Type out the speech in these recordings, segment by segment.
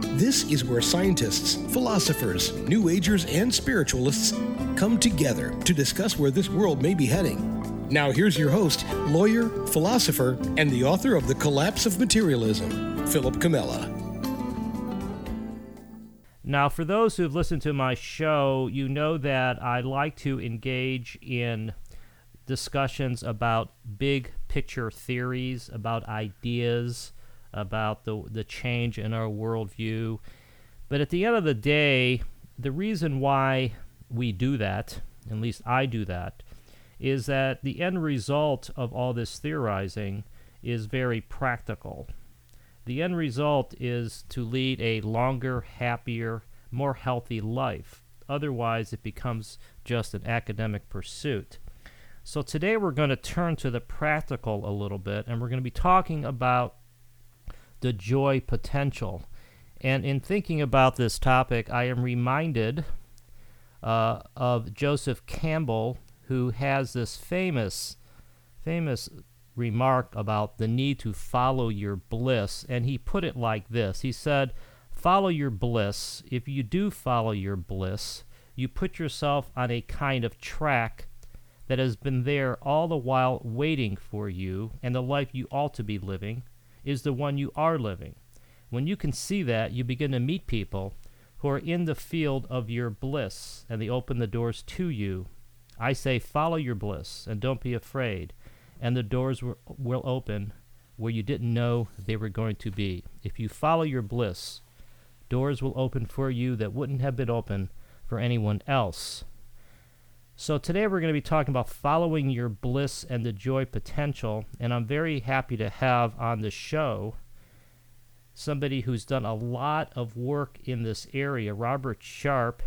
This is where scientists, philosophers, New Agers, and spiritualists come together to discuss where this world may be heading. Now, here's your host, lawyer, philosopher, and the author of The Collapse of Materialism, Philip Comella. Now, for those who've listened to my show, you know that I like to engage in discussions about big picture theories, about ideas, about the, the change in our worldview. But at the end of the day, the reason why we do that, at least I do that, is that the end result of all this theorizing is very practical. The end result is to lead a longer, happier, more healthy life. Otherwise, it becomes just an academic pursuit. So, today we're going to turn to the practical a little bit, and we're going to be talking about the joy potential. And in thinking about this topic, I am reminded uh, of Joseph Campbell, who has this famous, famous remark about the need to follow your bliss. And he put it like this He said, Follow your bliss. If you do follow your bliss, you put yourself on a kind of track that has been there all the while waiting for you and the life you ought to be living is the one you are living. When you can see that, you begin to meet people who are in the field of your bliss and they open the doors to you. I say, follow your bliss and don't be afraid, and the doors will, open where you didn't know they were going to be. If you follow your bliss, doors will open for you that wouldn't have been open for anyone else. So, today we're going to be talking about following your bliss and the joy potential. And I'm very happy to have on the show somebody who's done a lot of work in this area. Robert Sharp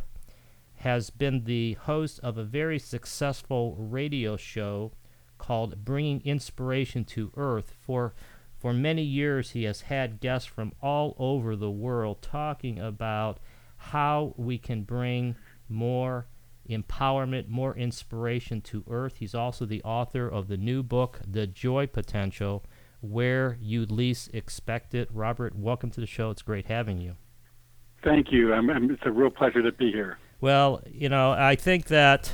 has been the host of a very successful radio show called Bringing Inspiration to Earth. For, for many years, he has had guests from all over the world talking about how we can bring more empowerment, more inspiration to earth. He's also the author of the new book, The Joy Potential, Where You Least Expect It. Robert, welcome to the show. It's great having you. Thank you. I'm, I'm, it's a real pleasure to be here. Well, you know, I think that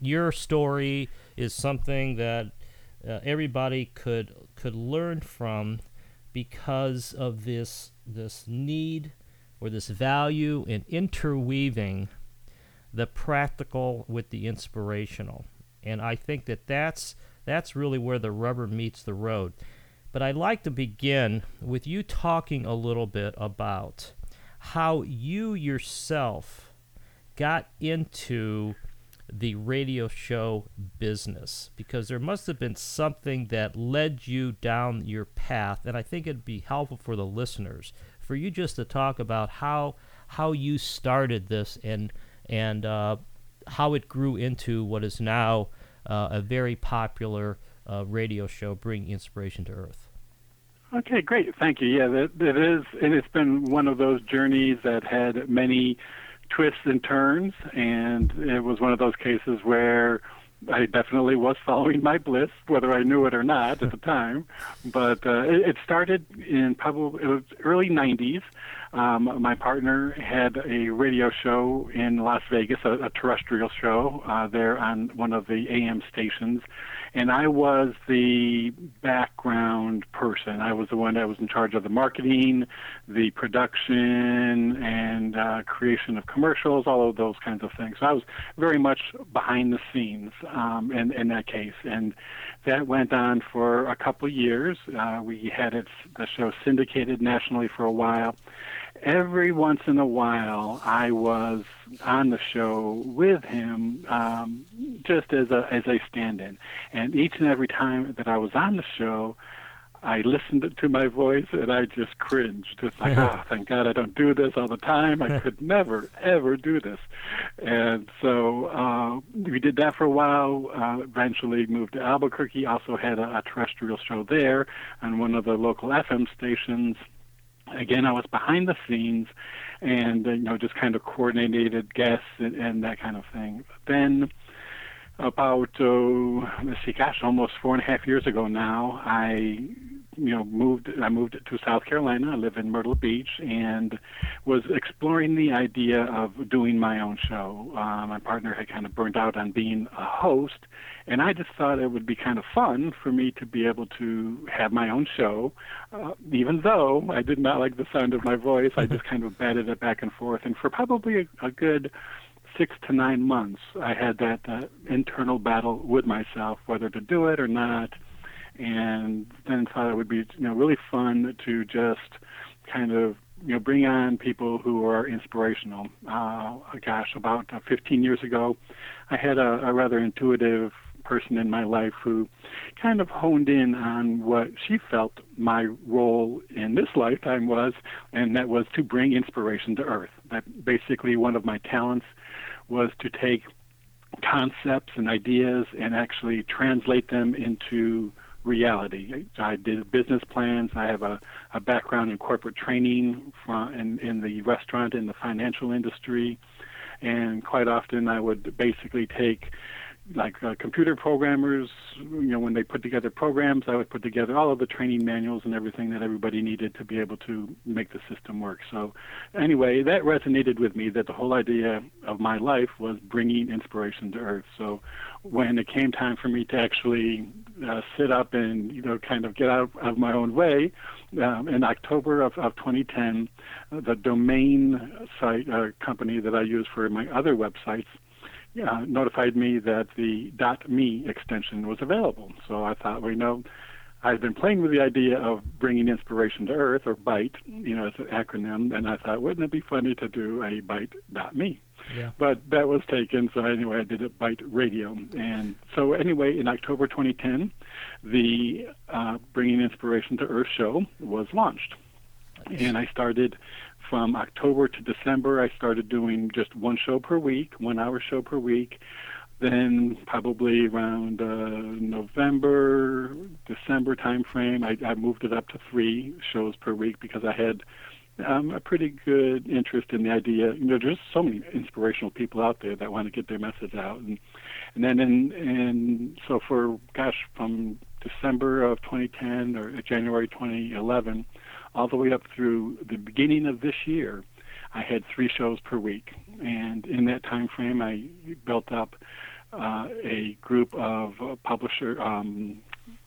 your story is something that uh, everybody could could learn from because of this this need or this value in interweaving the practical with the inspirational. And I think that that's that's really where the rubber meets the road. But I'd like to begin with you talking a little bit about how you yourself got into the radio show business because there must have been something that led you down your path and I think it'd be helpful for the listeners for you just to talk about how how you started this and and uh, how it grew into what is now uh, a very popular uh, radio show, bringing inspiration to Earth. Okay, great. Thank you. Yeah, that, that is, and it's been one of those journeys that had many twists and turns, and it was one of those cases where I definitely was following my bliss, whether I knew it or not at the time. But uh, it, it started in probably it was early '90s. Um, my partner had a radio show in Las Vegas, a, a terrestrial show uh, there on one of the AM stations, and I was the background person. I was the one that was in charge of the marketing, the production, and uh, creation of commercials, all of those kinds of things. So I was very much behind the scenes um, in, in that case, and that went on for a couple of years. Uh, we had it, the show syndicated nationally for a while every once in a while I was on the show with him um, just as a as a stand-in, and each and every time that I was on the show, I listened to my voice and I just cringed. It's like, oh, thank God I don't do this all the time. I could never, ever do this. And so uh, we did that for a while. Uh, eventually moved to Albuquerque. Also had a, a terrestrial show there on one of the local FM stations again, I was behind the scenes, and uh, you know, just kind of coordinated guests and, and that kind of thing. But Then about uh, let's see, gosh, almost four and a half years ago now, I you know moved I moved to South Carolina. I live in Myrtle Beach and was exploring the idea of doing my own show. Uh, my partner had kind of burned out on being a host, and I just thought it would be kind of fun for me to be able to have my own show. Uh, even though I did not like the sound of my voice, I just kind of batted it back and forth, and for probably a, a good six to nine months, I had that uh, internal battle with myself whether to do it or not, and then thought it would be you know really fun to just kind of you know bring on people who are inspirational. Uh, gosh, about uh, 15 years ago, I had a, a rather intuitive person in my life who kind of honed in on what she felt my role in this lifetime was, and that was to bring inspiration to Earth. That basically one of my talents was to take concepts and ideas and actually translate them into reality. I did business plans. I have a, a background in corporate training from, in, in the restaurant and the financial industry. And quite often I would basically take like uh, computer programmers, you know, when they put together programs, I would put together all of the training manuals and everything that everybody needed to be able to make the system work. So, anyway, that resonated with me that the whole idea of my life was bringing inspiration to Earth. So, when it came time for me to actually uh, sit up and, you know, kind of get out of my own way, um, in October of, of 2010, uh, the domain site uh, company that I use for my other websites uh, notified me that the .me extension was available. So I thought, well, you know, I've been playing with the idea of bringing inspiration to Earth, or BITE, you know, as an acronym, and I thought, wouldn't it be funny to do a BITE.me? Yeah. But that was taken, so anyway, I did it BITE Radio. And so anyway, in October 2010, the uh, Bringing Inspiration to Earth show was launched. And I started from October to December, I started doing just one show per week, one hour show per week. Then probably around uh, November, December timeframe, I, I moved it up to three shows per week because I had um, a pretty good interest in the idea. You know, there's so many inspirational people out there that want to get their message out, and and then in and so for gosh, from December of 2010 or January 2011 all the way up through the beginning of this year, I had three shows per week, and in that time frame, I built up uh, a group of uh, publisher um,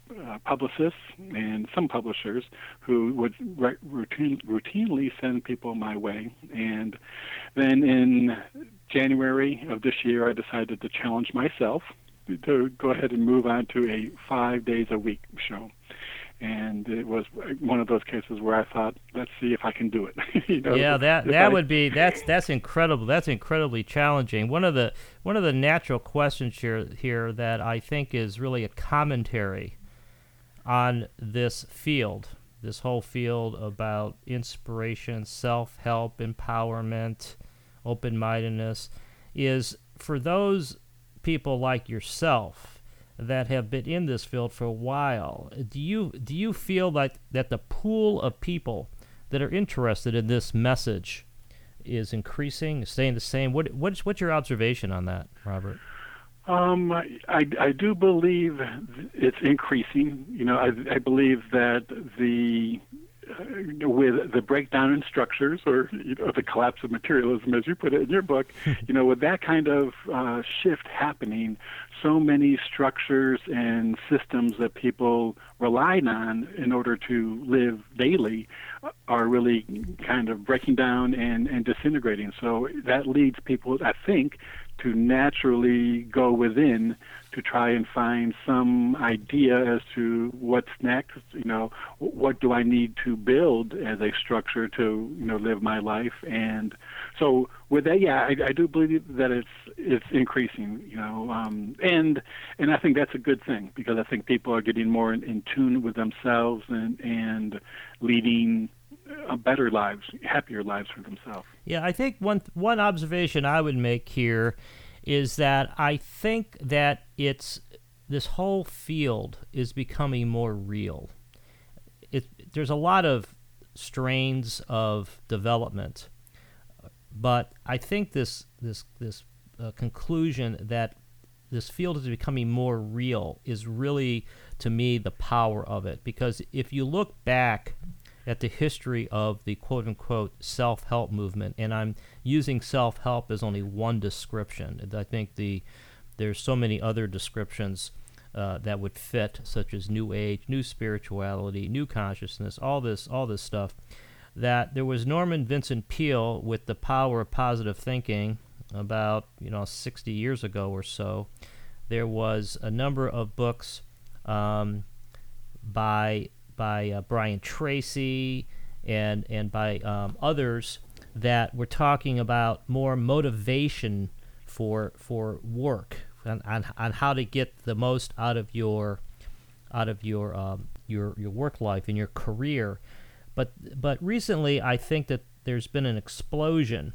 uh, publicists and some publishers who would re- routine, routinely send people my way. And then in January of this year, I decided to challenge myself to go ahead and move on to a five days a week show and it was one of those cases where I thought, let's see if I can do it. you know, yeah, that that I, would be that's that's incredible. That's incredibly challenging. One of the one of the natural questions here here that I think is really a commentary on this field, this whole field about inspiration, self-help, empowerment, open-mindedness, is for those people like yourself that have been in this field for a while. Do you do you feel like that the pool of people that are interested in this message is increasing, staying the same? What what's what's your observation on that, Robert? Um, I, I do believe it's increasing. You know, I, I believe that the with the breakdown in structures or you know, the collapse of materialism, as you put it in your book, you know, with that kind of uh, shift happening, so many structures and systems that people relied on in order to live daily are really kind of breaking down and, and disintegrating. So that leads people, I think, to naturally go within to try and find some idea as to what's next. You know, what do I need to build as a structure to you know live my life? And so with that, yeah, I, I do believe that it's it's increasing. You know, um, and and I think that's a good thing because I think people are getting more in, in tune with themselves and and leading better lives, happier lives for themselves. Yeah, I think one one observation I would make here is that I think that it's this whole field is becoming more real. It, there's a lot of strains of development, but I think this this this uh, conclusion that this field is becoming more real is really to me the power of it because if you look back at the history of the quote unquote self help movement, and I'm using self help as only one description. I think the there's so many other descriptions uh, that would fit, such as New Age, New Spirituality, New Consciousness, all this, all this stuff. That there was Norman Vincent Peale with the power of positive thinking about you know 60 years ago or so. There was a number of books um, by by uh, Brian Tracy and and by um, others that were talking about more motivation for for work on, on, on how to get the most out of your out of your um, your your work life and your career. But but recently, I think that there's been an explosion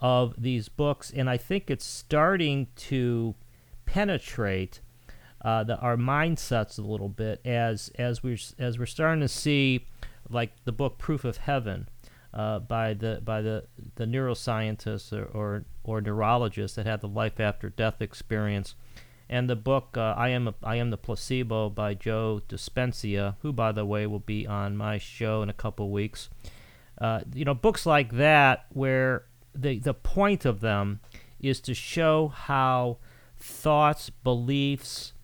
of these books, and I think it's starting to penetrate uh, the, our mindsets a little bit as as we as we're starting to see like the book Proof of Heaven uh, by the by the the neuroscientists or, or, or neurologists that had the life after death experience, and the book uh, I am a, I am the placebo by Joe Dispenza, who by the way will be on my show in a couple weeks. Uh, you know, books like that where the the point of them is to show how thoughts, beliefs,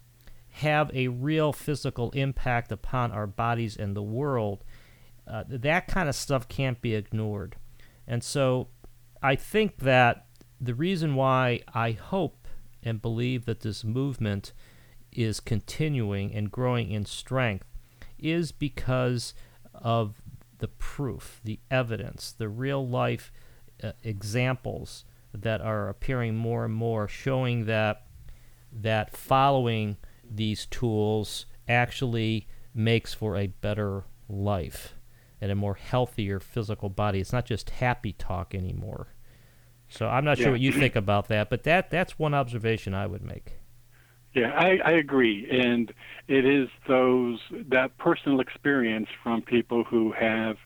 have a real physical impact upon our bodies and the world, uh, that kind of stuff can't be ignored. And so I think that the reason why I hope and believe that this movement is continuing and growing in strength is because of the proof, the evidence, the real life uh, examples that are appearing more and more showing that that following these tools actually makes for a better life and a more healthier physical body. It's not just happy talk anymore. So I'm not yeah. sure what you think about that, but that that's one observation I would make. Yeah, I, I agree, and it is those that personal experience from people who have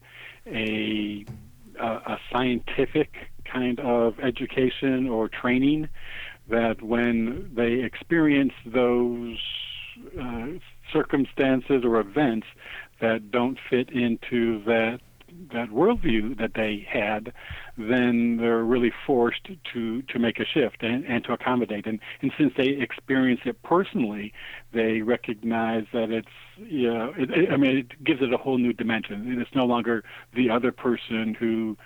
a a, a scientific kind of education or training that when they experience those uh, circumstances or events that don't fit into that that worldview that they had, then they're really forced to to make a shift and, and to accommodate. And and since they experience it personally, they recognize that it's you know, it, it, I mean, it gives it a whole new dimension. It's no longer the other person who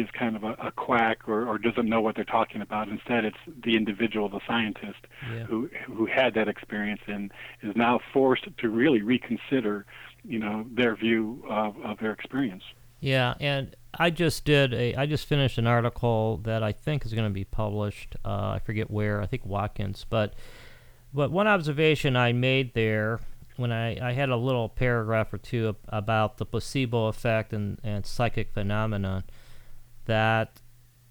is kind of a, a quack or, or doesn't know what they're talking about. Instead, it's the individual, the scientist, yeah. who who had that experience and is now forced to really reconsider, you know, their view of, of their experience. Yeah, and I just did a I just finished an article that I think is going to be published. Uh, I forget where. I think Watkins, but but one observation I made there when I, I had a little paragraph or two about the placebo effect and, and psychic phenomena that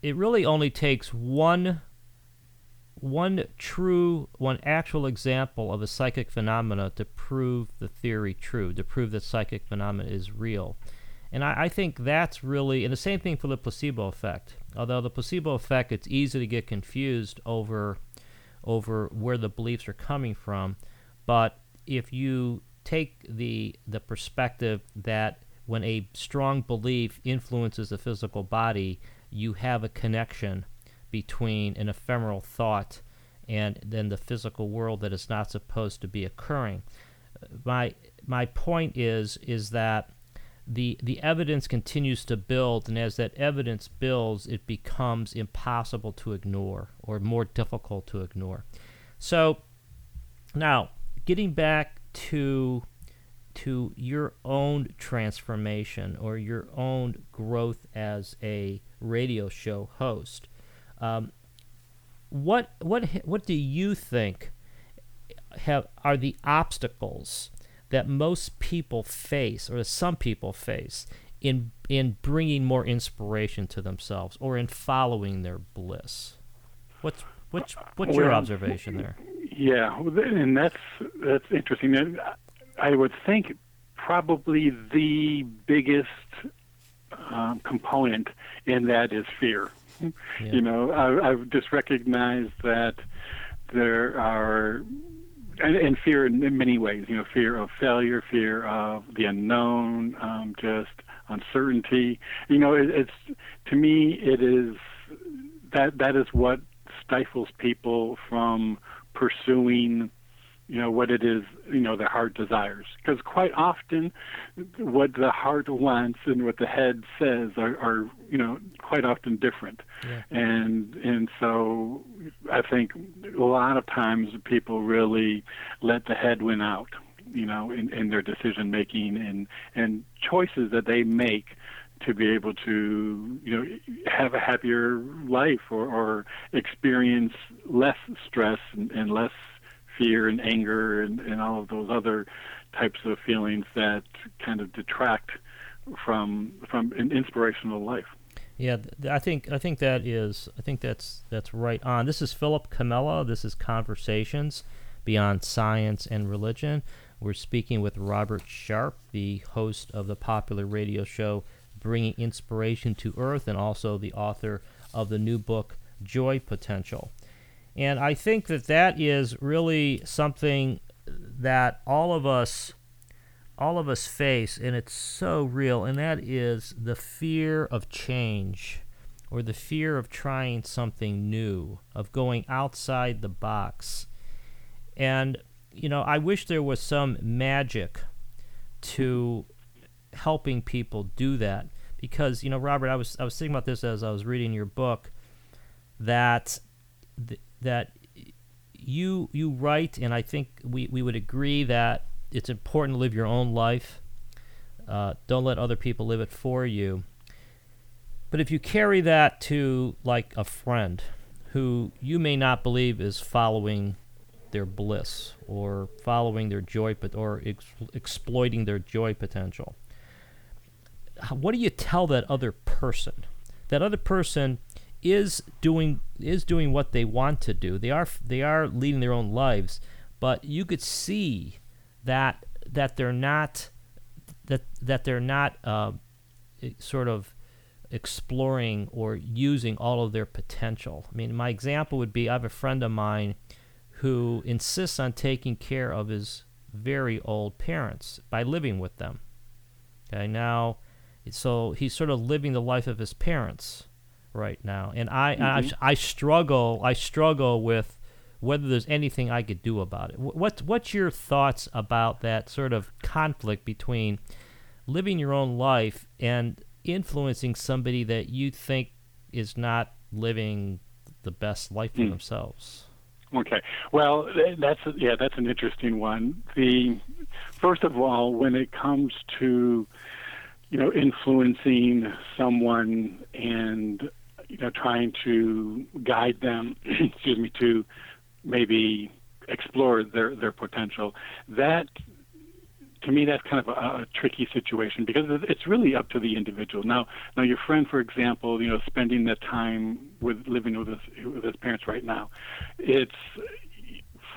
it really only takes one one true, one actual example of a psychic phenomena to prove the theory true, to prove that psychic phenomena is real. And I, I, think that's really, and the same thing for the placebo effect. Although the placebo effect, it's easy to get confused over, over where the beliefs are coming from. But if you take the the perspective that when a strong belief influences the physical body, you have a connection between an ephemeral thought and then the physical world that is not supposed to be occurring. My my point is is that the the evidence continues to build, and as that evidence builds, it becomes impossible to ignore or more difficult to ignore. So, now getting back to to your own transformation or your own growth as a radio show host. Um, what what what do you think have are the obstacles that most people face or some people face in in bringing more inspiration to themselves or in following their bliss? What's what's what's your observation there? Yeah, and that's that's interesting. I would think probably the biggest um, component in that is fear. Yeah. You know, I, I've just recognized that there are, and, and fear in, in, many ways. You know, fear of failure, fear of the unknown, um, just uncertainty. You know, it, it's to me, it is that that is what stifles people from pursuing you know what it is you know the heart desires because quite often what the heart wants and what the head says are, are you know quite often different yeah. and and so i think a lot of times people really let the head win out you know in, in their decision making and and choices that they make to be able to you know have a happier life or, or experience less stress and, and less fear and anger and, and all of those other types of feelings that kind of detract from from an inspirational life. Yeah, I think I think that is I think that's that's right on. This is Philip Comella. This is Conversations Beyond Science and Religion. We're speaking with Robert Sharp, the host of the popular radio show Bringing Inspiration to Earth, and also the author of the new book Joy Potential. And I think that that is really something that all of us all of us face and it's so real and that is the fear of change or the fear of trying something new, of going outside the box. And you know, I wish there was some magic to helping people do that because you know, Robert, I was I was thinking about this as I was reading your book that th- that you you write, and I think we, we would agree that it's important to live your own life. Uh, don't let other people live it for you. But if you carry that to like a friend who you may not believe is following their bliss or following their joy or ex- exploiting their joy potential, what do you tell that other person? That other person is doing is doing what they want to do. They are they are leading their own lives, but you could see that that they're not that that they're not uh, sort of exploring or using all of their potential. I mean, my example would be I have a friend of mine who insists on taking care of his very old parents by living with them. Okay, now, so he's sort of living the life of his parents right now, and I, mm-hmm. I I struggle I struggle with whether there's anything I could do about it. What's what's your thoughts about that sort of conflict between living your own life and influencing somebody that you think is not living the best life for mm. themselves? Okay. Well, that's yeah, that's an interesting one. The first of all, when it comes to you know influencing someone and you know, trying to guide them, excuse me, to maybe explore their their potential. That to me, that's kind of a, a, tricky situation because it's really up to the individual. Now, now your friend, for example, you know, spending that time with living with his with his parents right now, it's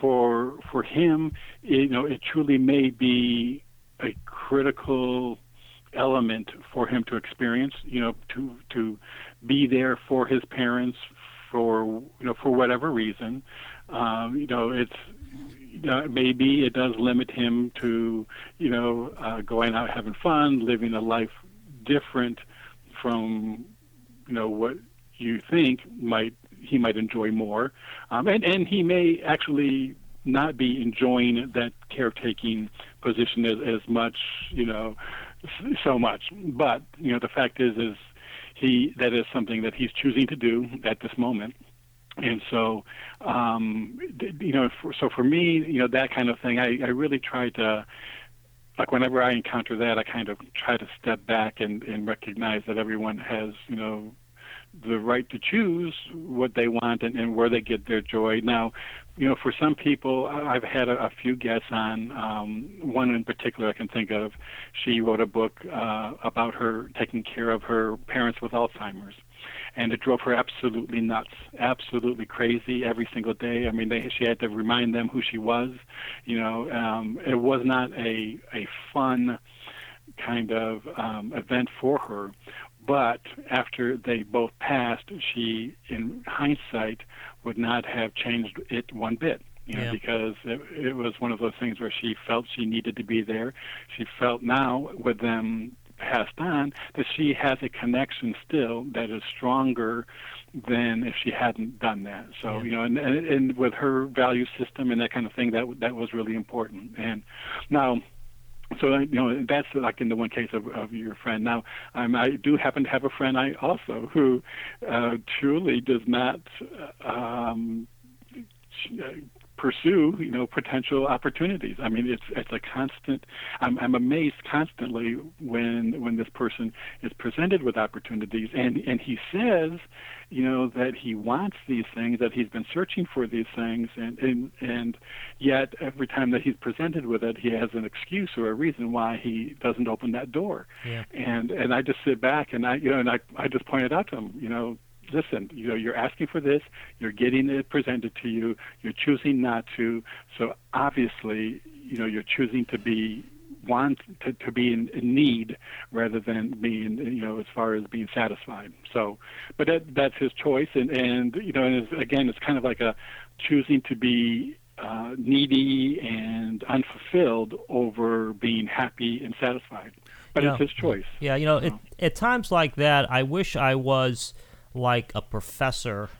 for for him, you know, it truly may be a critical element for him to experience. You know, to to be there for his parents for you know for whatever reason. Um, you know, it's uh, maybe it does limit him to you know uh, going out having fun, living a life different from you know what you think might he might enjoy more, um, and and he may actually not be enjoying that caretaking position as, as much, you know, so much. But you know, the fact is, is he that is something that he's choosing to do at this moment. And so, um, you know, for, so for me, you know, that kind of thing, I, I really try to, like, whenever I encounter that, I kind of try to step back and, and recognize that everyone has, you know, the right to choose what they want and, and where they get their joy. Now, you know, for some people, I've had a, a few guests on. Um, one in particular I can think of. She wrote a book uh, about her taking care of her parents with Alzheimer's, and it drove her absolutely nuts, absolutely crazy every single day. I mean, they, she had to remind them who she was. You know, um, it was not a a fun kind of um, event for her. But after they both passed, she, in hindsight, would not have changed it one bit. You know, Yeah. because it, it was one of those things where she felt she needed to be there. She felt now, with them passed on, that she has a connection still that is stronger than if she hadn't done that. So Yeah. you know, and, and and with her value system and that kind of thing, that that was really important. And now so you know that's like in the one case of, of your friend. Now um, I do happen to have a friend I also who uh, truly does not um, pursue you know potential opportunities. I mean it's it's a constant. I'm I'm amazed constantly when when this person is presented with opportunities and and he says you know that he wants these things that he's been searching for these things and and and yet every time that he's presented with it he has an excuse or a reason why he doesn't open that door Yeah. and and I just sit back and I you know and I I just pointed out to him you know listen you know you're asking for this you're getting it presented to you you're choosing not to so obviously you know you're choosing to be want to, to be in, in need rather than being you know as far as being satisfied. So but that that's his choice. And and you know and it's, again it's kind of like a choosing to be uh, needy and unfulfilled over being happy and satisfied. But it's his choice. Yeah, you know, it, at times like that, I wish I was like a professor,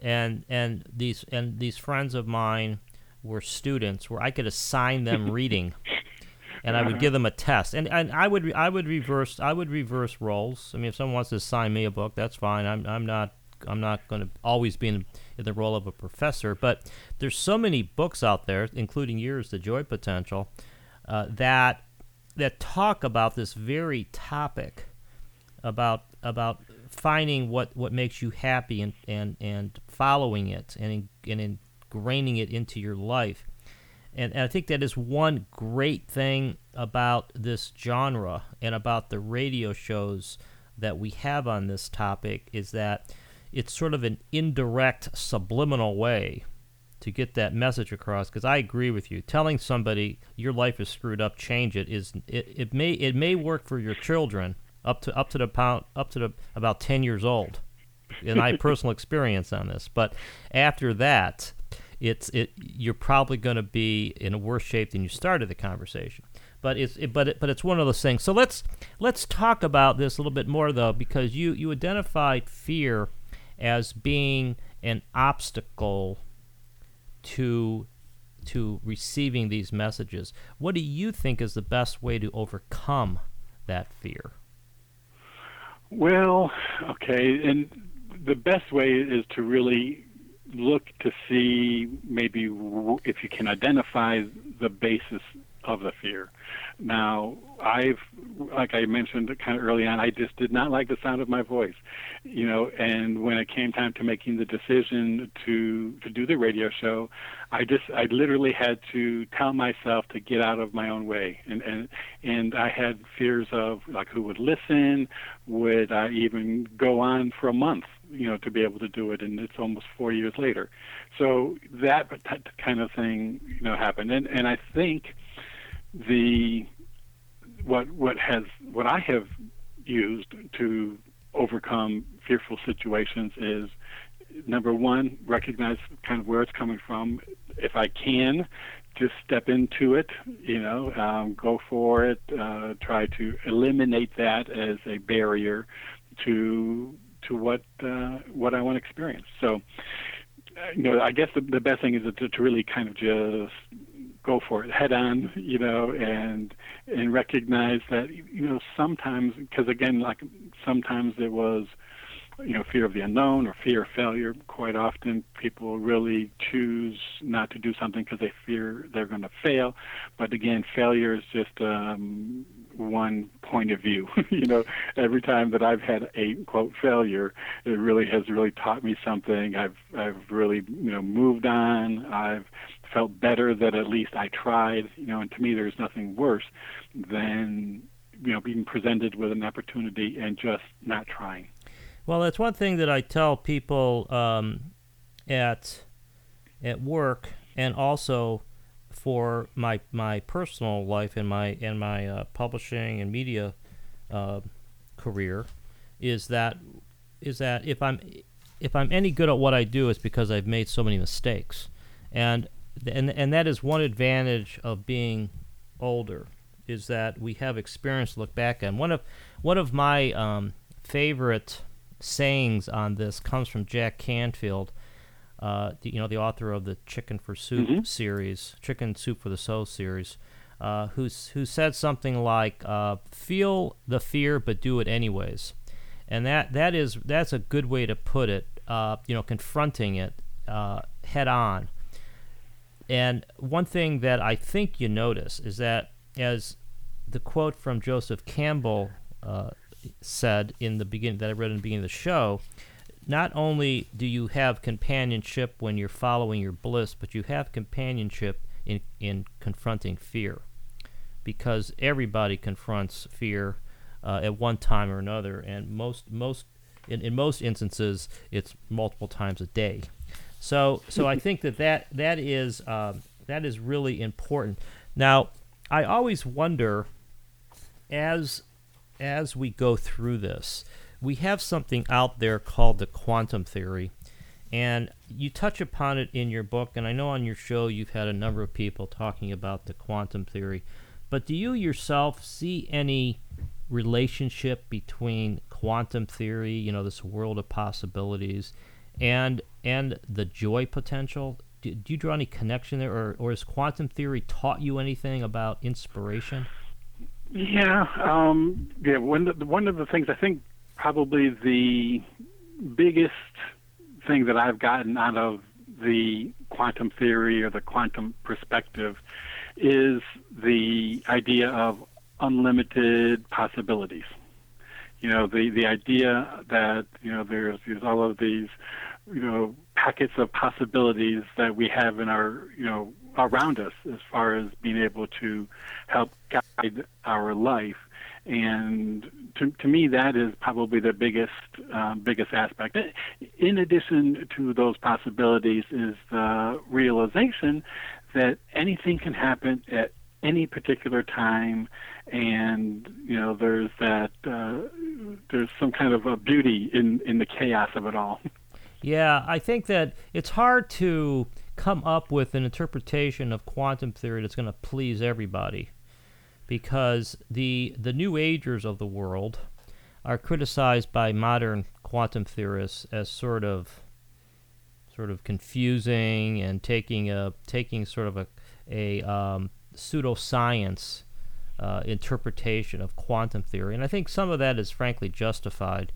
and and these and these friends of mine were students, where I could assign them reading, and I would give them a test, and and I would I would reverse I would reverse roles. I mean, if someone wants to assign me a book, that's fine. I'm I'm not I'm not going to always be in, in the role of a professor, but there's so many books out there, including yours, The Joy Potential, uh, that that talk about this very topic about about finding what, what makes you happy and, and, and following it and, in, and ingraining it into your life. And, and I think that is one great thing about this genre and about the radio shows that we have on this topic is that it's sort of an indirect subliminal way to get that message across because I agree with you. Telling somebody your life is screwed up, change it is it, it may it may work for your children up to up to the pound up to the about ten years old, and I have personal experience on this. But after that, it's it you're probably going to be in a worse shape than you started the conversation. But it's it, but it, but it's one of those things. So let's let's talk about this a little bit more though because you you identified fear as being an obstacle to to receiving these messages. What do you think is the best way to overcome that fear? Well, okay, and the best way is to really look to see maybe if you can identify the basis of the fear. Now, I've, like I mentioned kind of early on, I just did not like the sound of my voice, you know. And when it came time to making the decision to to do the radio show, I just I literally had to tell myself to get out of my own way, and and and I had fears of like who would listen, would I even go on for a month, you know, to be able to do it, and it's almost four years later. So that kind of thing, you know, happened, and and I think the what what has what I have used to overcome fearful situations is number one recognize kind of where it's coming from if I can just step into it you know um, go for it uh, try to eliminate that as a barrier to to what uh, what I want to experience so uh, you know I guess the, the best thing is to, to really kind of just go for it head on, you know, and and recognize that you know sometimes because again, like sometimes it was you know, fear of the unknown or fear of failure. Quite often, people really choose not to do something because they fear they're going to fail. But again, failure is just um, one point of view. you know, every time that I've had a quote failure, it really has really taught me something. I've I've really you know moved on. I've felt better that at least I tried. You know, and to me, there's nothing worse than you know being presented with an opportunity and just not trying. Well, that's one thing that I tell people um, at at work, and also for my my personal life and my and my uh, publishing and media uh, career, is that is that if I'm if I'm any good at what I do, it's because I've made so many mistakes, and and and that is one advantage of being older, is that we have experience to look back on. One of one of my um, favorite sayings on this comes from Jack Canfield, uh, the, you know, the author of the Chicken for Soup mm-hmm. series, Chicken Soup for the Soul series, uh, who's, who said something like, uh, "Feel the fear, but do it anyways," and that that is that's a good way to put it. Uh, you know, confronting it uh, head on. And one thing that I think you notice is that as the quote from Joseph Campbell uh, said in the beginning that I read in the beginning of the show, not only do you have companionship when you're following your bliss, but you have companionship in in confronting fear, because everybody confronts fear uh, at one time or another, and most most in, in most instances it's multiple times a day. So so I think that that that is um, that is really important. Now I always wonder as as we go through this, we have something out there called the quantum theory. And you touch upon it in your book, and I know on your show you've had a number of people talking about the quantum theory. But do you yourself see any relationship between quantum theory, you know, this world of possibilities, and and the joy potential? Do, do you draw any connection there, or, or has quantum theory taught you anything about inspiration? Yeah, um, yeah. One of the, one of the things I think probably the biggest thing that I've gotten out of the quantum theory or the quantum perspective is the idea of unlimited possibilities. You know, the the idea that you know there's, there's all of these you know packets of possibilities that we have in our you know around us as far as being able to help guide our life. And to, to me, that is probably the biggest um, biggest aspect. In addition to those possibilities, is the realization that anything can happen at any particular time, and you know there's that uh, there's some kind of a beauty in in the chaos of it all. Yeah, I think that it's hard to come up with an interpretation of quantum theory that's going to please everybody because the the new agers of the world are criticized by modern quantum theorists as sort of sort of confusing and taking a taking sort of a a um, pseudoscience uh, interpretation of quantum theory, and I think some of that is frankly justified.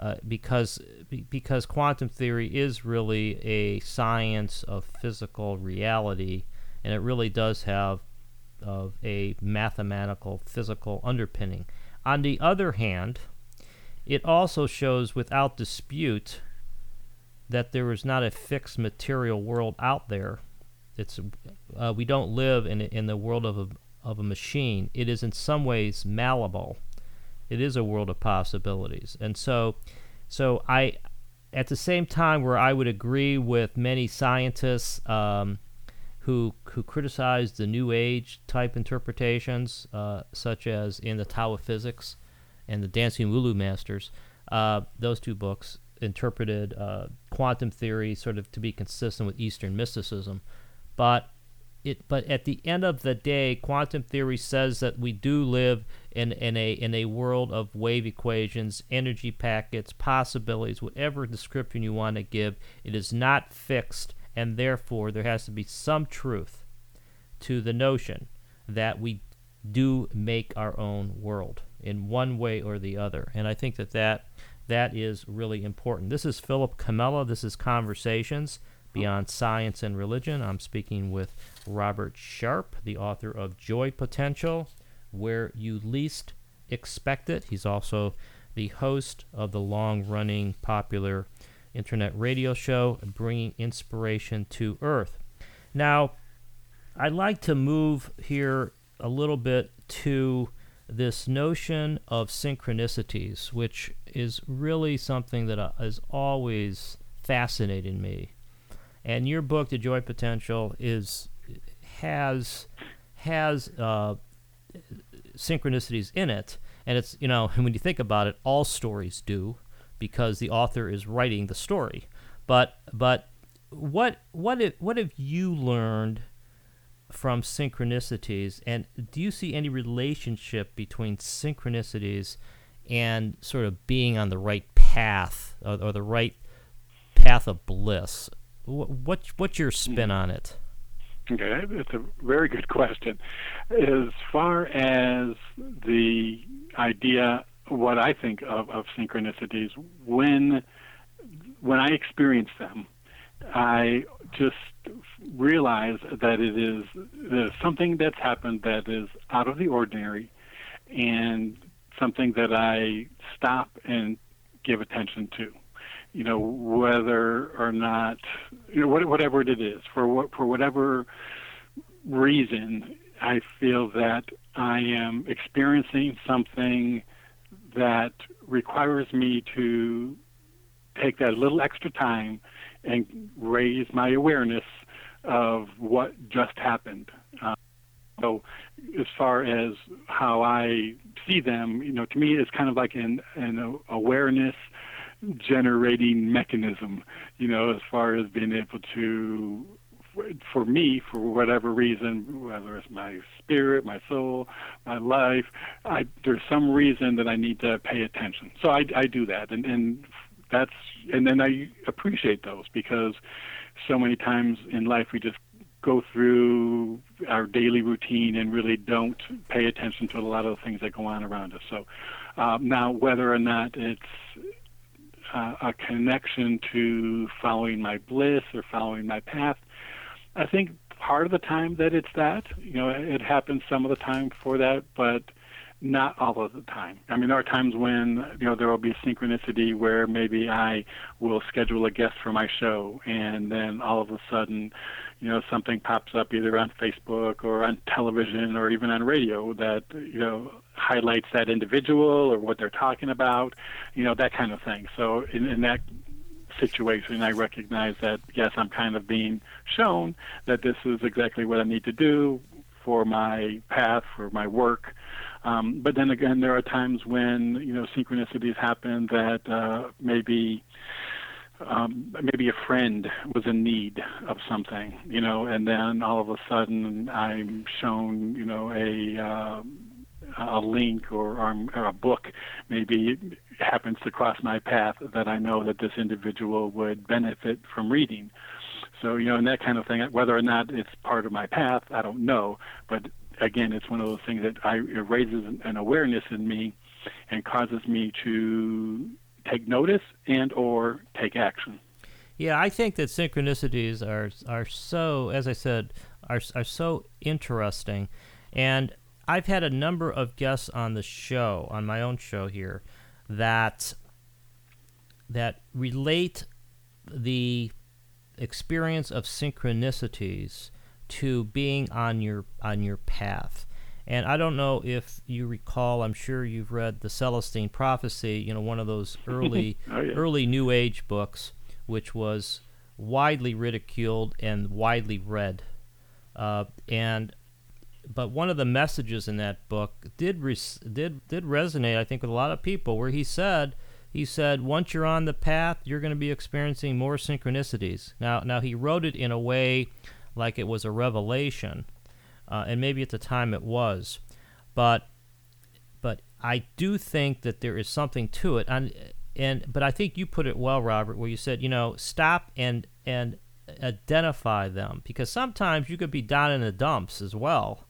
Uh, because because quantum theory is really a science of physical reality, and it really does have of a mathematical physical underpinning. On the other hand, it also shows without dispute that there is not a fixed material world out there. It's uh, we don't live in in the world of a of a machine. It is in some ways malleable it is a world of possibilities. And so, so I, at the same time, where I would agree with many scientists um, who who criticize the New Age type interpretations, uh, such as in the Tao of Physics and the Dancing Wu Li Masters, uh, those two books interpreted uh, quantum theory sort of to be consistent with Eastern mysticism, but it, but at the end of the day, quantum theory says that we do live in, in a in a world of wave equations, energy packets, possibilities, whatever description you want to give. It is not fixed, and therefore there has to be some truth to the notion that we do make our own world in one way or the other. And I think that that, that is really important. This is Philip Comella. This is Conversations Beyond Science and Religion. I'm speaking with Robert Sharp, the author of Joy Potential Where You Least Expect It. He's also the host of the long running popular internet radio show, Bringing Inspiration to Earth. Now, I'd like to move here a little bit to this notion of synchronicities, which is really something that uh, has always fascinated me. And your book, The Joy Potential, is has has uh, synchronicities in it, and it's you know when you think about it, all stories do because the author is writing the story. But but what what if, what have you learned from synchronicities, and do you see any relationship between synchronicities and sort of being on the right path or, or the right path of bliss? What, what what's your hmm. spin on it? Okay, it's a very good question. As far as the idea, what I think of, of synchronicities, when when I experience them, I just realize that it is something that's happened that is out of the ordinary, and something that I stop and give attention to. You know, whether or not, you know, whatever it is, for what, for whatever reason, I feel that I am experiencing something that requires me to take that little extra time and raise my awareness of what just happened. Uh, so, as far as how I see them, you know, to me, it's kind of like an, an awareness generating mechanism. You know, as far as being able to, for me, for whatever reason, whether it's my spirit, my soul, my life, I, there's some reason that I need to pay attention. So I, I do that, and, and that's and then I appreciate those because so many times in life we just go through our daily routine and really don't pay attention to a lot of the things that go on around us. So um, now, whether or not it's uh, a connection to following my bliss or following my path, I think part of the time that it's that. You know, it happens some of the time for that, but not all of the time. I mean, there are times when you know there will be synchronicity where maybe I will schedule a guest for my show, and then all of a sudden, you know, something pops up either on Facebook or on television or even on radio that you know highlights that individual or what they're talking about, you know, that kind of thing. So in, in that situation, I recognize that yes, I'm kind of being shown that this is exactly what I need to do for my path, for my work. Um, but then again, there are times when you know synchronicities happen that uh, maybe um, maybe a friend was in need of something, you know, and then all of a sudden I'm shown, you know, a uh, a link or, or a book maybe happens to cross my path that I know that this individual would benefit from reading. So, you know, and that kind of thing, whether or not it's part of my path, I don't know. But again, it's one of those things that I, it raises an awareness in me and causes me to take notice and or take action. Yeah, I think that synchronicities are are so, as I said, are are so interesting, and I've had a number of guests on the show, on my own show here, that that relate the experience of synchronicities to being on your on your path. And I don't know if you recall. I'm sure you've read the Celestine Prophecy. You know, one of those early oh, yeah. early New Age books, which was widely ridiculed and widely read. Uh, and but one of the messages in that book did res- did did resonate, I think, with a lot of people. Where he said he said once you're on the path, you're going to be experiencing more synchronicities. Now now he wrote it in a way like it was a revelation, uh, and maybe at the time it was, but but I do think that there is something to it, and and but I think you put it well, Robert, where you said you know stop and and identify them because sometimes you could be down in the dumps as well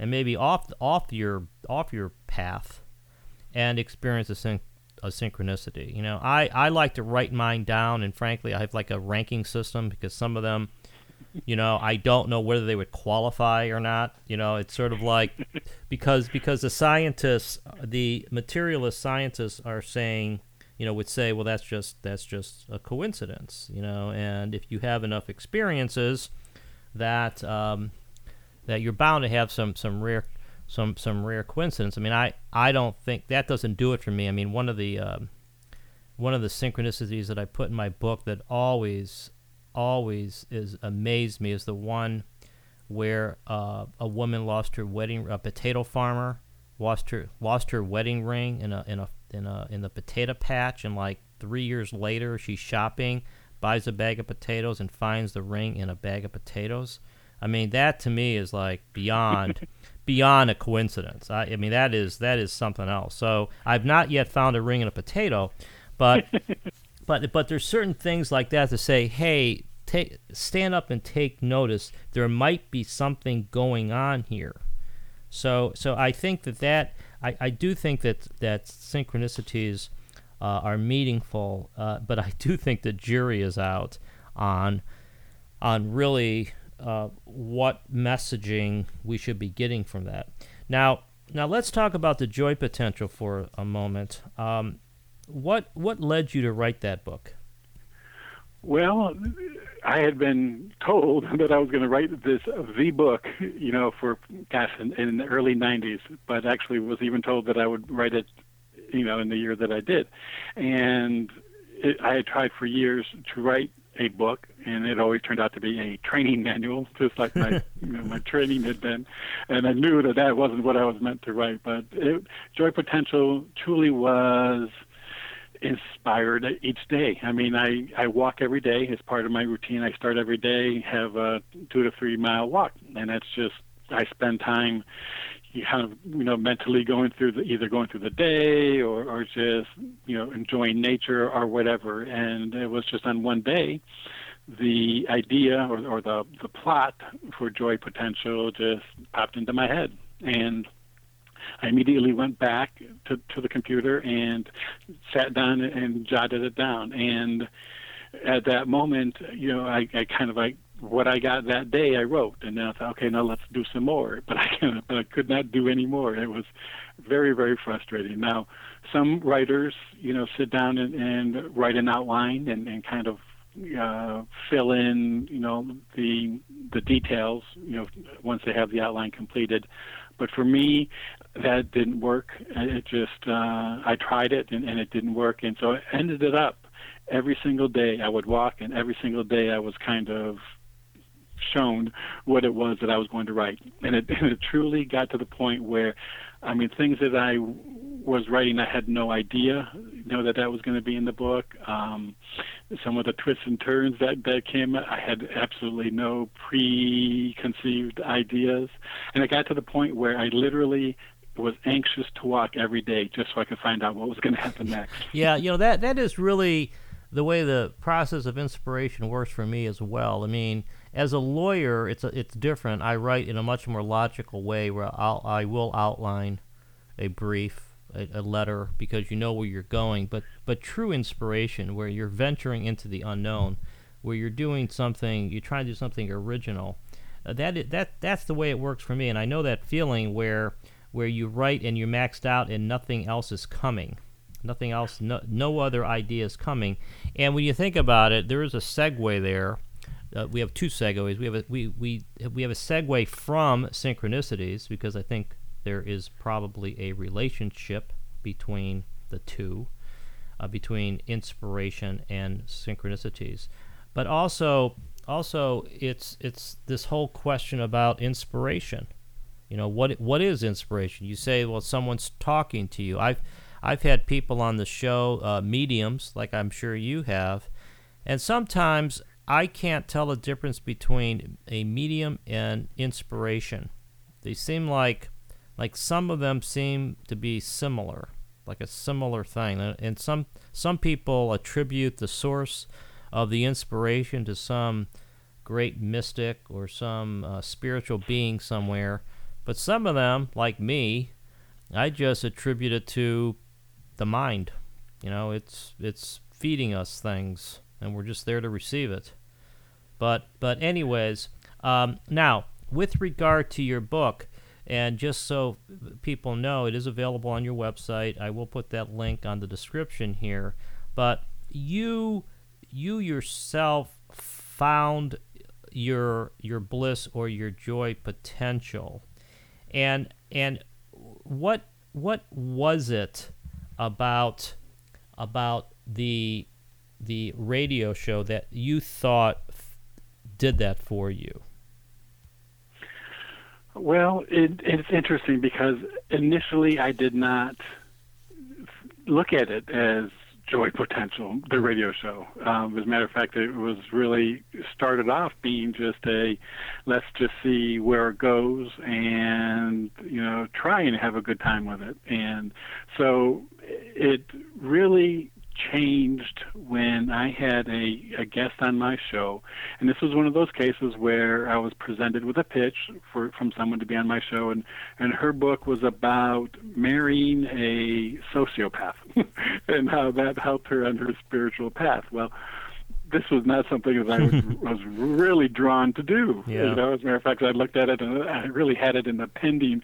and maybe off off your off your path and experience a, syn- a synchronicity you know I, I like to write mine down and frankly i have like a ranking system because some of them you know i don't know whether they would qualify or not you know it's sort of like because because the scientists the materialist scientists are saying you know, would say, well, that's just that's just a coincidence, you know. And if you have enough experiences, that um, that you're bound to have some some rare some some rare coincidence. I mean, I I don't think that doesn't do it for me. I mean, one of the um, one of the synchronicities that I put in my book that always always is amazed me is the one where uh, a woman lost her wedding a potato farmer lost her lost her wedding ring in a in a in a in the potato patch, and like three years later, she's shopping, buys a bag of potatoes, and finds the ring in a bag of potatoes. I mean, that to me is like beyond beyond a coincidence. I, I mean, that is that is something else. So I've not yet found a ring in a potato, but but but there's certain things like that to say, hey, take stand up and take notice. There might be something going on here. So so I think that that I, I do think that that synchronicities uh, are meaningful, uh, but I do think the jury is out on on really uh, what messaging we should be getting from that. Now, now let's talk about the joy potential for a moment. Um, what what led you to write that book? Well, I had been told that I was going to write this the book, you know, for gosh, in, in the early '90s, but actually was even told that I would write it, you know, in the year that I did, and it, I had tried for years to write a book, and it always turned out to be a training manual, just like my you know, my training had been, and I knew that that wasn't what I was meant to write. But it, Joy Potential truly was inspired each day. I mean, I I walk every day as part of my routine. I start every day, have a two to three mile walk, and that's just I spend time, you kind of you know mentally going through the either going through the day or or just you know enjoying nature or whatever. And it was just on one day, the idea or or the the plot for Joy Potential just popped into my head, and I immediately went back to, to the computer and sat down and jotted it down. And at that moment, you know, I, I kind of like what I got that day, I wrote, and then I thought, okay, now let's do some more. But I, I could not do any more. It was very, very frustrating. Now, some writers, you know, sit down and, and write an outline and, and kind of uh, fill in, you know, the the details, you know, once they have the outline completed. But for me, that didn't work. It just uh, I tried it and, and it didn't work, and so I ended it up every single day I would walk, and every single day I was kind of shown what it was that I was going to write, and it, and it truly got to the point where, I mean, things that I was writing, I had no idea, you know, that that was going to be in the book. Um, some of the twists and turns that that came, I had absolutely no preconceived ideas, and it got to the point where I literally was anxious to walk every day just so I could find out what was going to happen next. yeah, you know that that is really the way the process of inspiration works for me as well. I mean, as a lawyer, it's a, it's different. I write in a much more logical way where I'll I will outline a brief a, a, letter because you know where you're going. But but true inspiration, where you're venturing into the unknown, where you're doing something, you're trying to do something original. Uh, that is, that that's the way it works for me, and I know that feeling where where you write and you're maxed out and nothing else is coming. Nothing else, no, no other idea is coming. And when you think about it, there is a segue there. Uh, we have two segues. We have a we, we we have a segue from synchronicities because I think there is probably a relationship between the two, uh, between inspiration and synchronicities. But also, also, it's it's this whole question about inspiration. You know, what what is inspiration? You say, well, someone's talking to you. I've I've had people on the show, uh, mediums, like I'm sure you have, and sometimes I can't tell the difference between a medium and inspiration. They seem like like some of them seem to be similar, like a similar thing. And some some people attribute the source of the inspiration to some great mystic or some uh, spiritual being somewhere. But some of them, like me, I just attribute it to the mind. You know, it's it's feeding us things, and we're just there to receive it. But but anyways, um, now with regard to your book, and just so people know, it is available on your website. I will put that link on the description here. But you you yourself found your your bliss or your joy potential and and what what was it about about the the radio show that you thought f- did that for you well it, it's interesting because initially i did not look at it as Joy Potential, the radio show. Um, as a matter of fact, it was really started off being just a let's just see where it goes and you know try and have a good time with it. And so it really changed when I had a, a guest on my show, and this was one of those cases where I was presented with a pitch for from someone to be on my show, and and her book was about marrying a sociopath and how that helped her on her spiritual path. Well, this was not something that I was, was really drawn to do. Yeah. You know, as a matter of fact, I looked at it and I really had it in the pending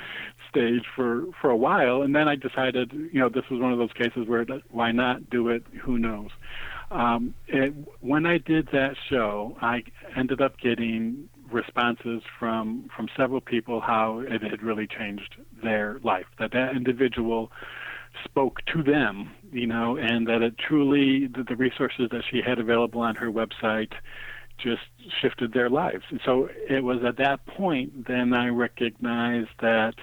stage for for a while, and then I decided, you know, this was one of those cases where why not do it? Who knows? Um, it, when I did that show, I ended up getting responses from from several people how it had really changed their life. That that individual spoke to them, you know, and that it truly the, the resources that she had available on her website just shifted their lives. And so it was at that point then I recognized that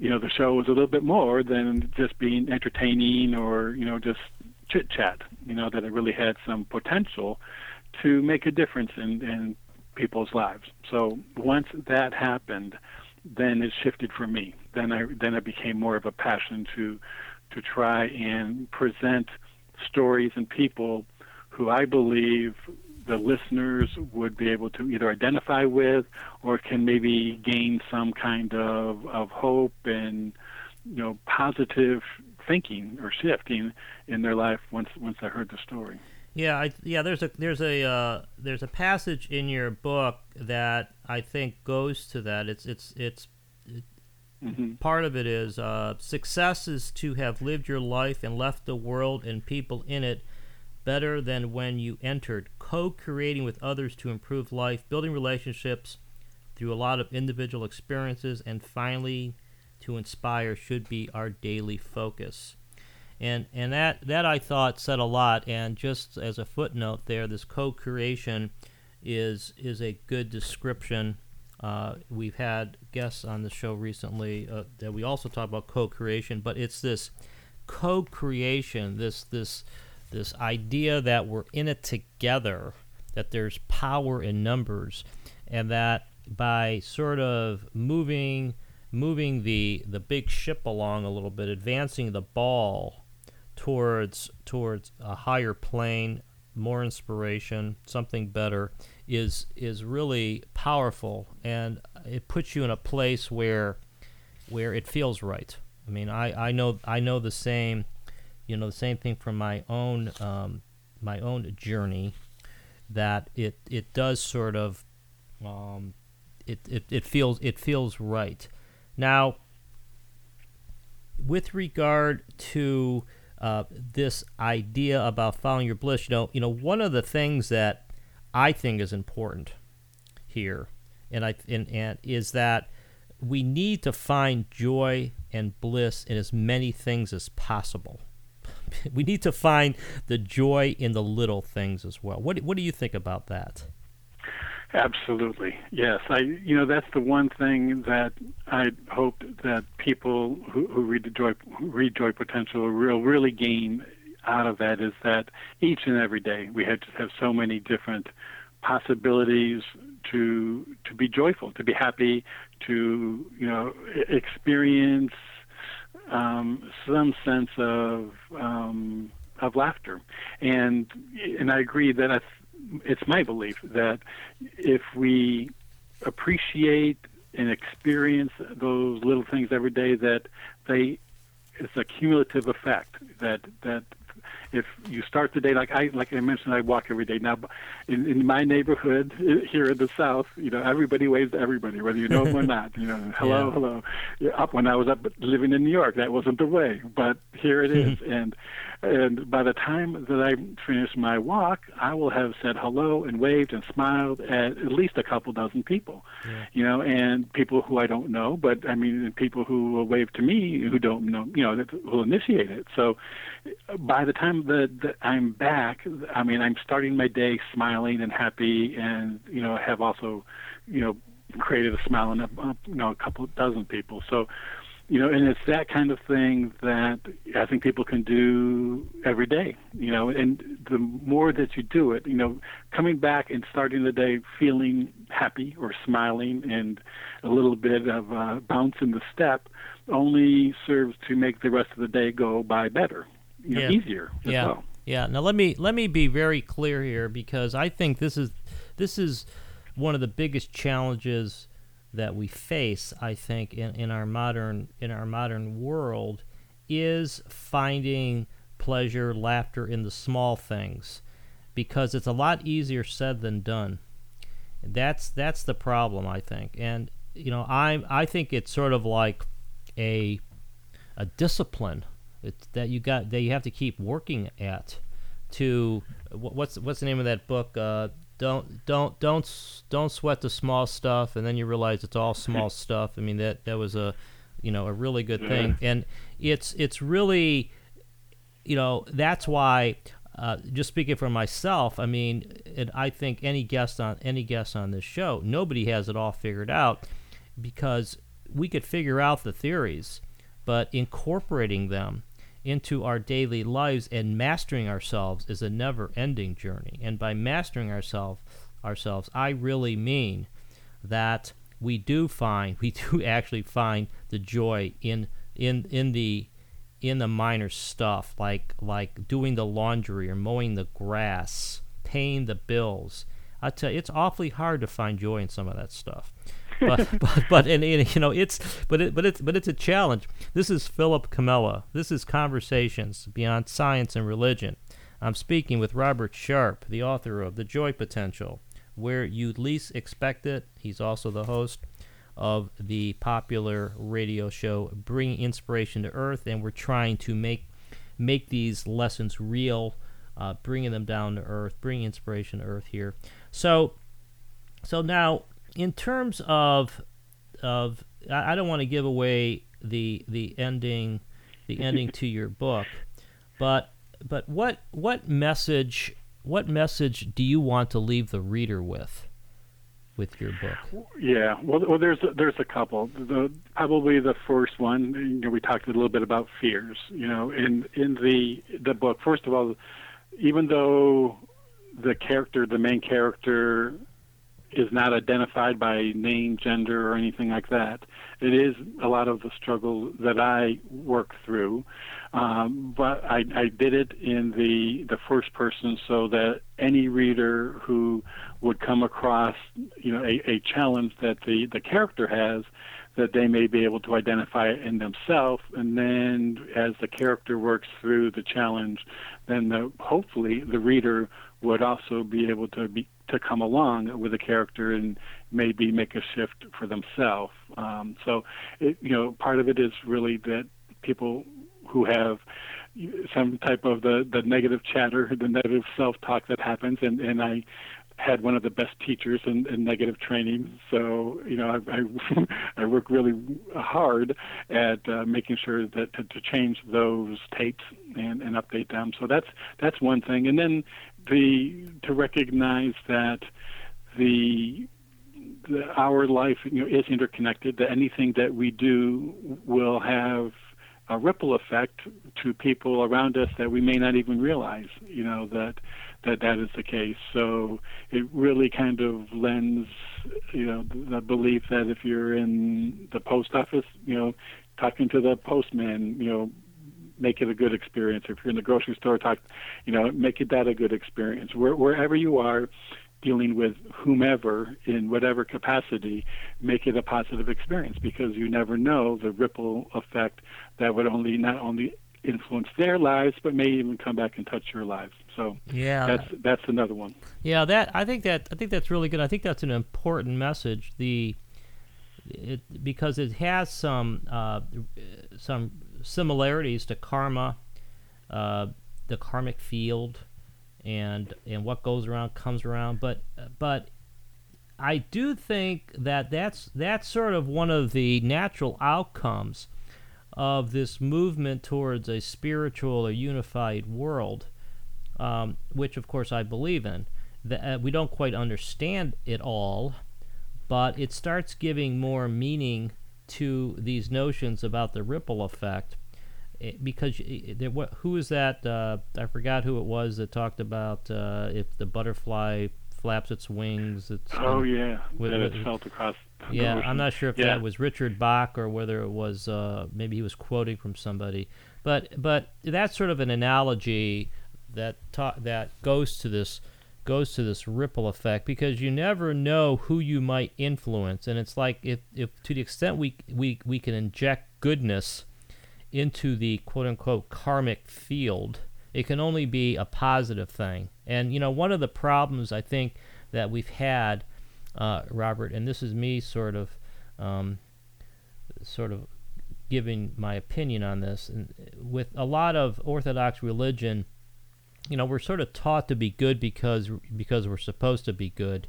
you know the show was a little bit more than just being entertaining or you know just chit chat. You know that it really had some potential to make a difference in, in people's lives. So once that happened, then it shifted for me. Then I then it became more of a passion to to try and present stories and people who I believe the listeners would be able to either identify with or can maybe gain some kind of, of hope and you know positive thinking or shifting in their life once once I heard the story. Yeah, I, yeah. There's a there's a uh, there's a passage in your book that I think goes to that. It's it's it's mm-hmm. part of it is uh, success is to have lived your life and left the world and people in it better than when you entered. Co-creating with others to improve life, building relationships through a lot of individual experiences, and finally to inspire should be our daily focus and and that that I thought said a lot. And just as a footnote, there, this co-creation is is a good description. Uh, we've had guests on the show recently uh, that we also talk about co-creation, but it's this co-creation, this this this idea that we're in it together, that there's power in numbers, and that by sort of moving moving the the big ship along a little bit, advancing the ball towards towards a higher plane, more inspiration, something better is is really powerful and it puts you in a place where where it feels right. I mean, I, I know I know the same, you know, the same thing from my own um, my own journey that it it does sort of um, it, it, it feels it feels right. Now, with regard to uh, this idea about following your bliss. You know, you know, one of the things that I think is important here, and I and, and is that we need to find joy and bliss in as many things as possible. we need to find the joy in the little things as well. What what do you think about that? Absolutely, yes. I, you know, that's the one thing that I hope that people who, who read the joy, read Joy Potential, will really gain out of that is that each and every day we have to have so many different possibilities to to be joyful, to be happy, to you know experience um, some sense of um, of laughter, and and I agree that it's my belief that if we appreciate and experience those little things every day, that they it's a cumulative effect that that if you start the day like I like I mentioned, I walk every day now. In, in my neighborhood here in the South, you know, everybody waves to everybody, whether you know them or not. You know, hello, yeah. hello. Up when I was up living in New York, that wasn't the way, but here it is, and and by the time that I finish my walk, I will have said hello and waved and smiled at at least a couple dozen people, yeah. you know, and people who I don't know, but I mean, people who will wave to me who don't know, you know, that will initiate it. So by the time that, that I'm back, I mean, I'm starting my day smiling and happy, and you know, have also, you know, created a smile in a, you know a couple dozen people. So you know, and it's that kind of thing that I think people can do every day, you know, and the more that you do it, you know, coming back and starting the day feeling happy or smiling and a little bit of a bounce in the step only serves to make the rest of the day go by better, you know, yeah. easier as yeah. well. Yeah. Now let me let me be very clear here because I think this is this is one of the biggest challenges that we face, I think, in, in our modern in our modern world, is finding pleasure, laughter in the small things, because it's a lot easier said than done. That's that's the problem, I think, and you know, I I think it's sort of like a a discipline it's that you got that you have to keep working at to what's what's the name of that book uh, don't don't don't don't sweat the small stuff, and then you realize it's all small stuff. I mean that that was a you know a really good thing, and it's it's really you know that's why. Uh, just speaking for myself, I mean, and I think any guest on any guest on this show, nobody has it all figured out because we could figure out the theories, but incorporating them into our daily lives and mastering ourselves is a never ending journey. And by mastering ourselves ourselves, I really mean that we do find we do actually find the joy in in in the in the minor stuff like like doing the laundry or mowing the grass, paying the bills. I tell you, it's awfully hard to find joy in some of that stuff but, but but and, and, you know it's but it but it's but it's a challenge. This is Philip Comella. This is Conversations Beyond Science and Religion. I'm speaking with Robert Sharp, the author of The Joy Potential, where you least expect it. He's also the host of the popular radio show Bringing Inspiration to Earth, and we're trying to make make these lessons real, uh, bringing them down to earth, bringing inspiration to earth here. So, so now in terms of of I, I don't want to give away the the ending the ending to your book, but but what what message what message do you want to leave the reader with with your book? Yeah, well, well there's a, there's a couple. The probably the first one. You know, we talked a little bit about fears. You know, in in the the book. First of all, even though the character, the main character, is not identified by name, gender, or anything like that. It is a lot of the struggle that I work through, um, but I, I did it in the the first person so that any reader who would come across, you know, a, a challenge that the the character has, that they may be able to identify in themselves, and then as the character works through the challenge, then the, hopefully the reader would also be able to be to come along with a character and maybe make a shift for themselves. Um, so, it, you know, part of it is really that people who have some type of the the negative chatter, the negative self-talk that happens, and and I had one of the best teachers in, in negative training. So you know, I I, I work really hard at uh, making sure that to, to change those tapes and, and update them. So that's that's one thing. And then the to recognize that the, the our life you know is interconnected. That anything that we do will have a ripple effect to people around us that we may not even realize. You know that that that is the case. So it really kind of lends, you know, the belief that if you're in the post office, you know, talking to the postman, you know, make it a good experience. If you're in the grocery store, talk, you know, make it that a good experience. Where, wherever you are, dealing with whomever in whatever capacity, make it a positive experience because you never know the ripple effect that would only not only influence their lives but may even come back and touch your lives. So yeah, that's that's another one. Yeah, that I think that I think that's really good. I think that's an important message. The it, because it has some uh, some similarities to karma, uh, the karmic field, and and what goes around comes around. But but I do think that that's that's sort of one of the natural outcomes of this movement towards a spiritual or unified world, um, which of course I believe in. That uh, we don't quite understand it all, but it starts giving more meaning to these notions about the ripple effect because there, what, who is that? Uh, I forgot who it was that talked about uh, if the butterfly flaps its wings. It's, oh um, yeah, with, that it felt across. Yeah, I'm not sure if yeah. that was Richard Bach or whether it was uh, maybe he was quoting from somebody, but but that's sort of an analogy that ta- that goes to this goes to this ripple effect because you never know who you might influence, and it's like if, if to the extent we we we can inject goodness into the quote unquote karmic field, it can only be a positive thing. And, you know, one of the problems I think that we've had, uh, Robert, and this is me sort of, um, sort of giving my opinion on this, and with a lot of Orthodox religion, you know, we're sort of taught to be good because because we're supposed to be good,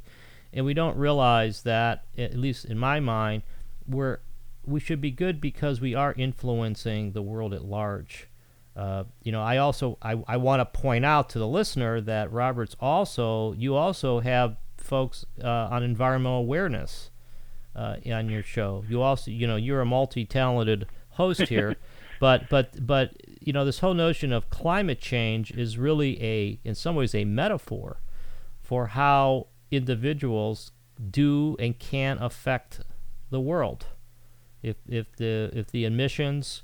and we don't realize that, at least in my mind, we're we should be good because we are influencing the world at large. Uh, you know, I also I, I want to point out to the listener that Robert's also you also have folks uh, on environmental awareness uh, on your show. You also you know you're a multi-talented host here, but but but you know this whole notion of climate change is really a in some ways a metaphor for how individuals do and can affect the world if if the if the emissions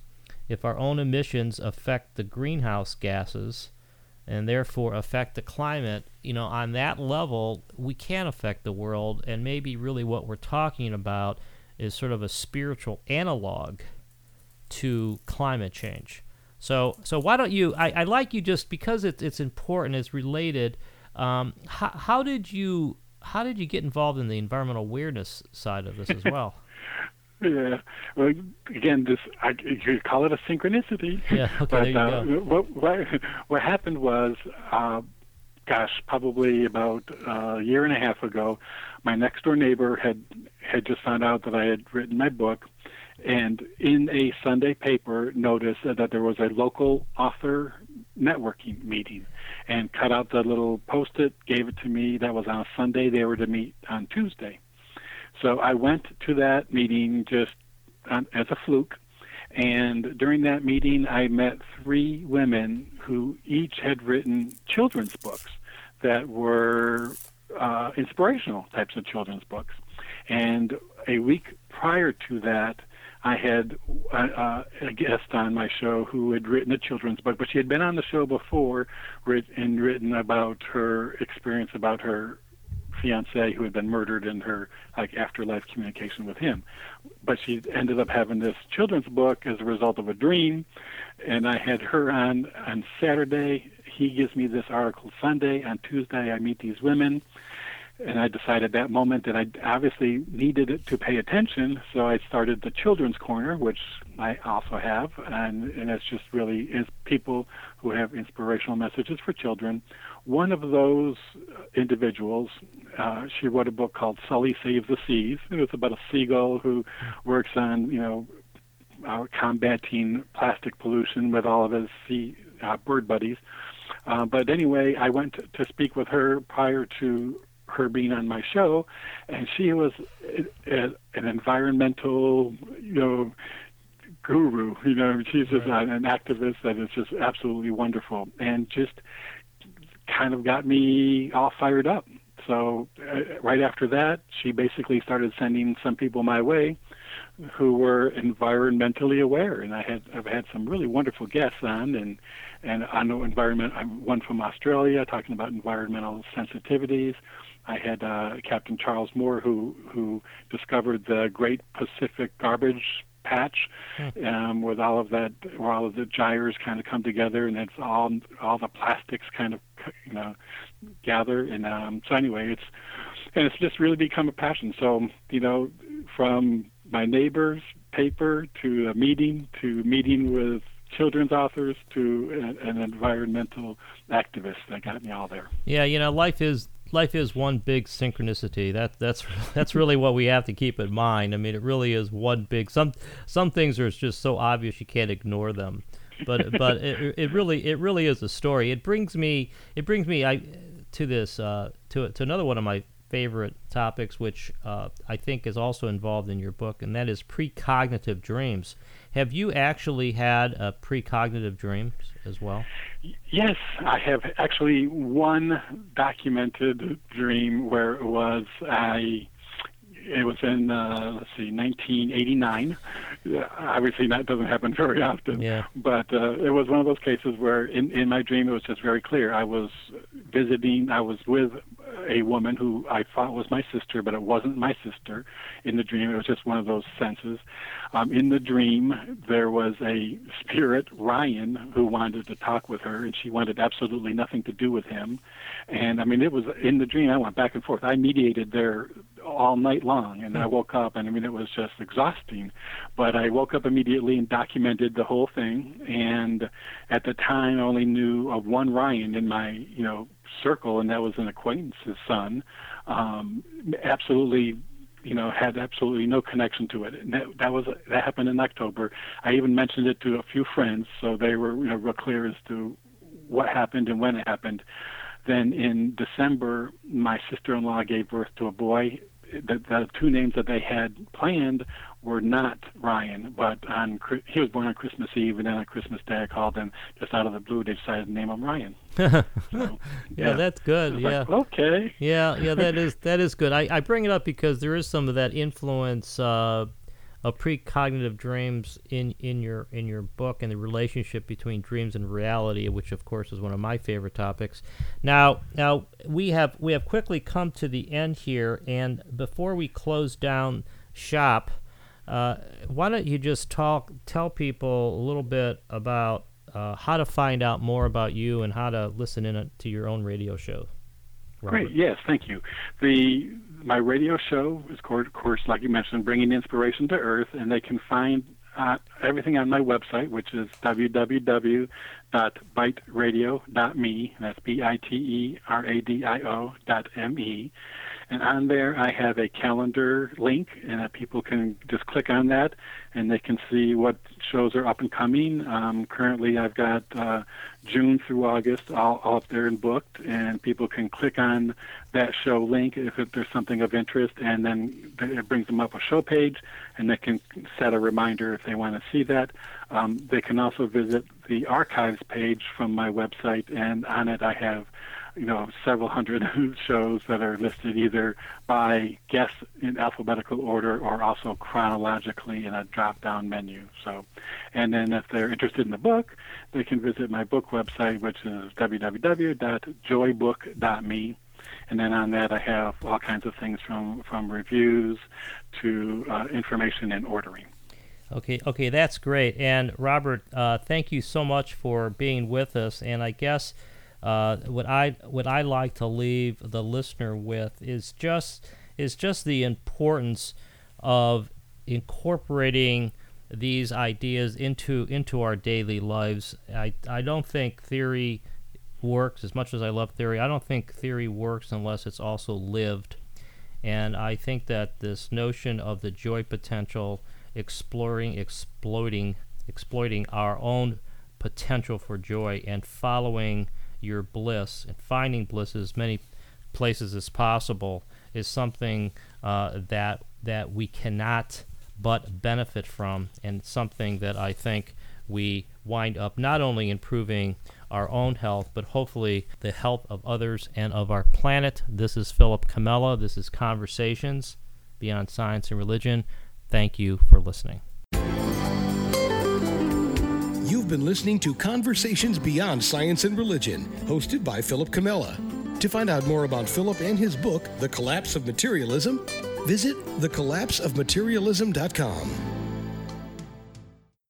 if our own emissions affect the greenhouse gases and therefore affect the climate, you know, on that level, we can affect the world. And maybe really what we're talking about is sort of a spiritual analog to climate change. So, so why don't you? I, I like you just because it's it's important, it's related. Um, how, how did you how did you get involved in the environmental awareness side of this as well? Yeah. Well, again, this I, you call it a synchronicity. Yeah. Okay. But, there you uh, go. What, what what happened was, uh, gosh, probably about a year and a half ago, my next door neighbor had had just found out that I had written my book, and in a Sunday paper noticed that there was a local author networking meeting, and cut out the little post-it, gave it to me. That was on a Sunday. They were to meet on Tuesday. So I went to that meeting just um, as a fluke. And during that meeting, I met three women who each had written children's books that were uh, inspirational types of children's books. And a week prior to that, I had uh, uh a guest on my show who had written a children's book, but she had been on the show before and written about her experience about her fiance who had been murdered in her like afterlife communication with him. But she ended up having this children's book as a result of a dream, and I had her on on Saturday. He gives me this article Sunday. On Tuesday, I meet these women. And I decided that moment that I obviously needed to pay attention, so I started the Children's Corner, which I also have, and, and it's just really is people who have inspirational messages for children one of those individuals, uh, she wrote a book called Sully Saves the Seas. It was about a seagull who works on, you know, uh, combating plastic pollution with all of his sea uh, bird buddies. Uh, but anyway, I went to, to speak with her prior to her being on my show, and she was an environmental, you know, guru. You know, she's just right. an activist that is just absolutely wonderful, and just kind of got me all fired up. So uh, right after that, she basically started sending some people my way who were environmentally aware. And I had I've had some really wonderful guests on, and and on environment. I'm one from Australia talking about environmental sensitivities. I had uh, Captain Charles Moore, who who discovered the Great Pacific Garbage Patch, hmm. um, with all of that, where all of the gyres kind of come together, and it's all all the plastics kind of you know gather. And um, so anyway, it's and it's just really become a passion. So you know, from my neighbor's paper to a meeting to meeting with children's authors to an environmental activist that got me all there. Yeah, you know, life is life is one big synchronicity. That that's that's really what we have to keep in mind. I mean, it really is one big. Some some things are just so obvious you can't ignore them. But but it, it really it really is a story. It brings me it brings me I to this uh, to to another one of my favorite topics, which uh, I think is also involved in your book, and that is precognitive dreams. Have you actually had a precognitive dreams as well? Yes, I have actually one documented dream where it was I it was in uh, let's see 1989 obviously that doesn't happen very often. Yeah. but uh, it was one of those cases where in, in my dream it was just very clear. I was visiting i was with a woman who i thought was my sister but it wasn't my sister in the dream. It was just one of those senses. Um, in the dream there was a spirit ryan who wanted to talk with her and she wanted absolutely nothing to do with him. And i mean it was in the dream i went back and forth. I mediated there all night long and I hmm. woke up and I mean it was just exhausting but I woke up immediately and documented the whole thing and at the time I only knew of one Ryan in my you know circle and that was an acquaintance's son um absolutely you know had absolutely no connection to it and that that was that happened in October I even mentioned it to a few friends so they were you know real clear as to what happened and when it happened then in December, my sister-in-law gave birth to a boy. The, the two names that they had planned were not Ryan, but on he was born on Christmas Eve, and then on Christmas Day I called him just out of the blue. They decided to name him Ryan. so, yeah, yeah, that's good. Yeah. Like, okay. Yeah, yeah, that is that is good. I, I bring it up because there is some of that influence uh, of precognitive dreams in, in your in your book and the relationship between dreams and reality, which of course is one of my favorite topics. Now now we have we have quickly come to the end here, and before we close down shop, uh, why don't you just talk tell people a little bit about uh, how to find out more about you and how to listen in to your own radio show. Robert. Great. Yes, thank you. The my radio show is, called, of course, like you mentioned, bringing inspiration to Earth, and they can find uh, everything on my website, which is www.biteradio.me. That's B-I-T-E-R-A-D-I-O dot M-E. And on there, I have a calendar link, and people can just click on that, and they can see what shows are up and coming. Um, currently, I've got uh, June through August all, all up there and booked, and people can click on that show link if there's something of interest, and then it brings them up a show page, and they can set a reminder if they want to see that. Um, they can also visit the archives page from my website, and on it I have you know several hundred shows that are listed either by guest in alphabetical order or also chronologically in a drop down menu so and then if they're interested in the book they can visit my book website which is www.joybook.me and then on that I have all kinds of things from from reviews to uh, information and ordering Okay, okay, that's great. And Robert, uh, thank you so much for being with us. And I guess uh, what I what I like to leave the listener with is just is just the importance of incorporating these ideas into into our daily lives. I I don't think theory works as much as I love theory. I don't think theory works unless it's also lived. And I think that this notion of the joy potential, exploring, exploiting, exploiting our own potential for joy, and following your bliss and finding bliss as many places as possible is something uh, that that we cannot but benefit from, and something that I think we wind up not only improving our own health, but hopefully the health of others and of our planet. This is Philip Comella. This is Conversations Beyond Science and Religion. Thank you for listening. You've been listening to Conversations Beyond Science and Religion, hosted by Philip Comella. To find out more about Philip and his book, The Collapse of Materialism, visit thecollapseofmaterialism.com.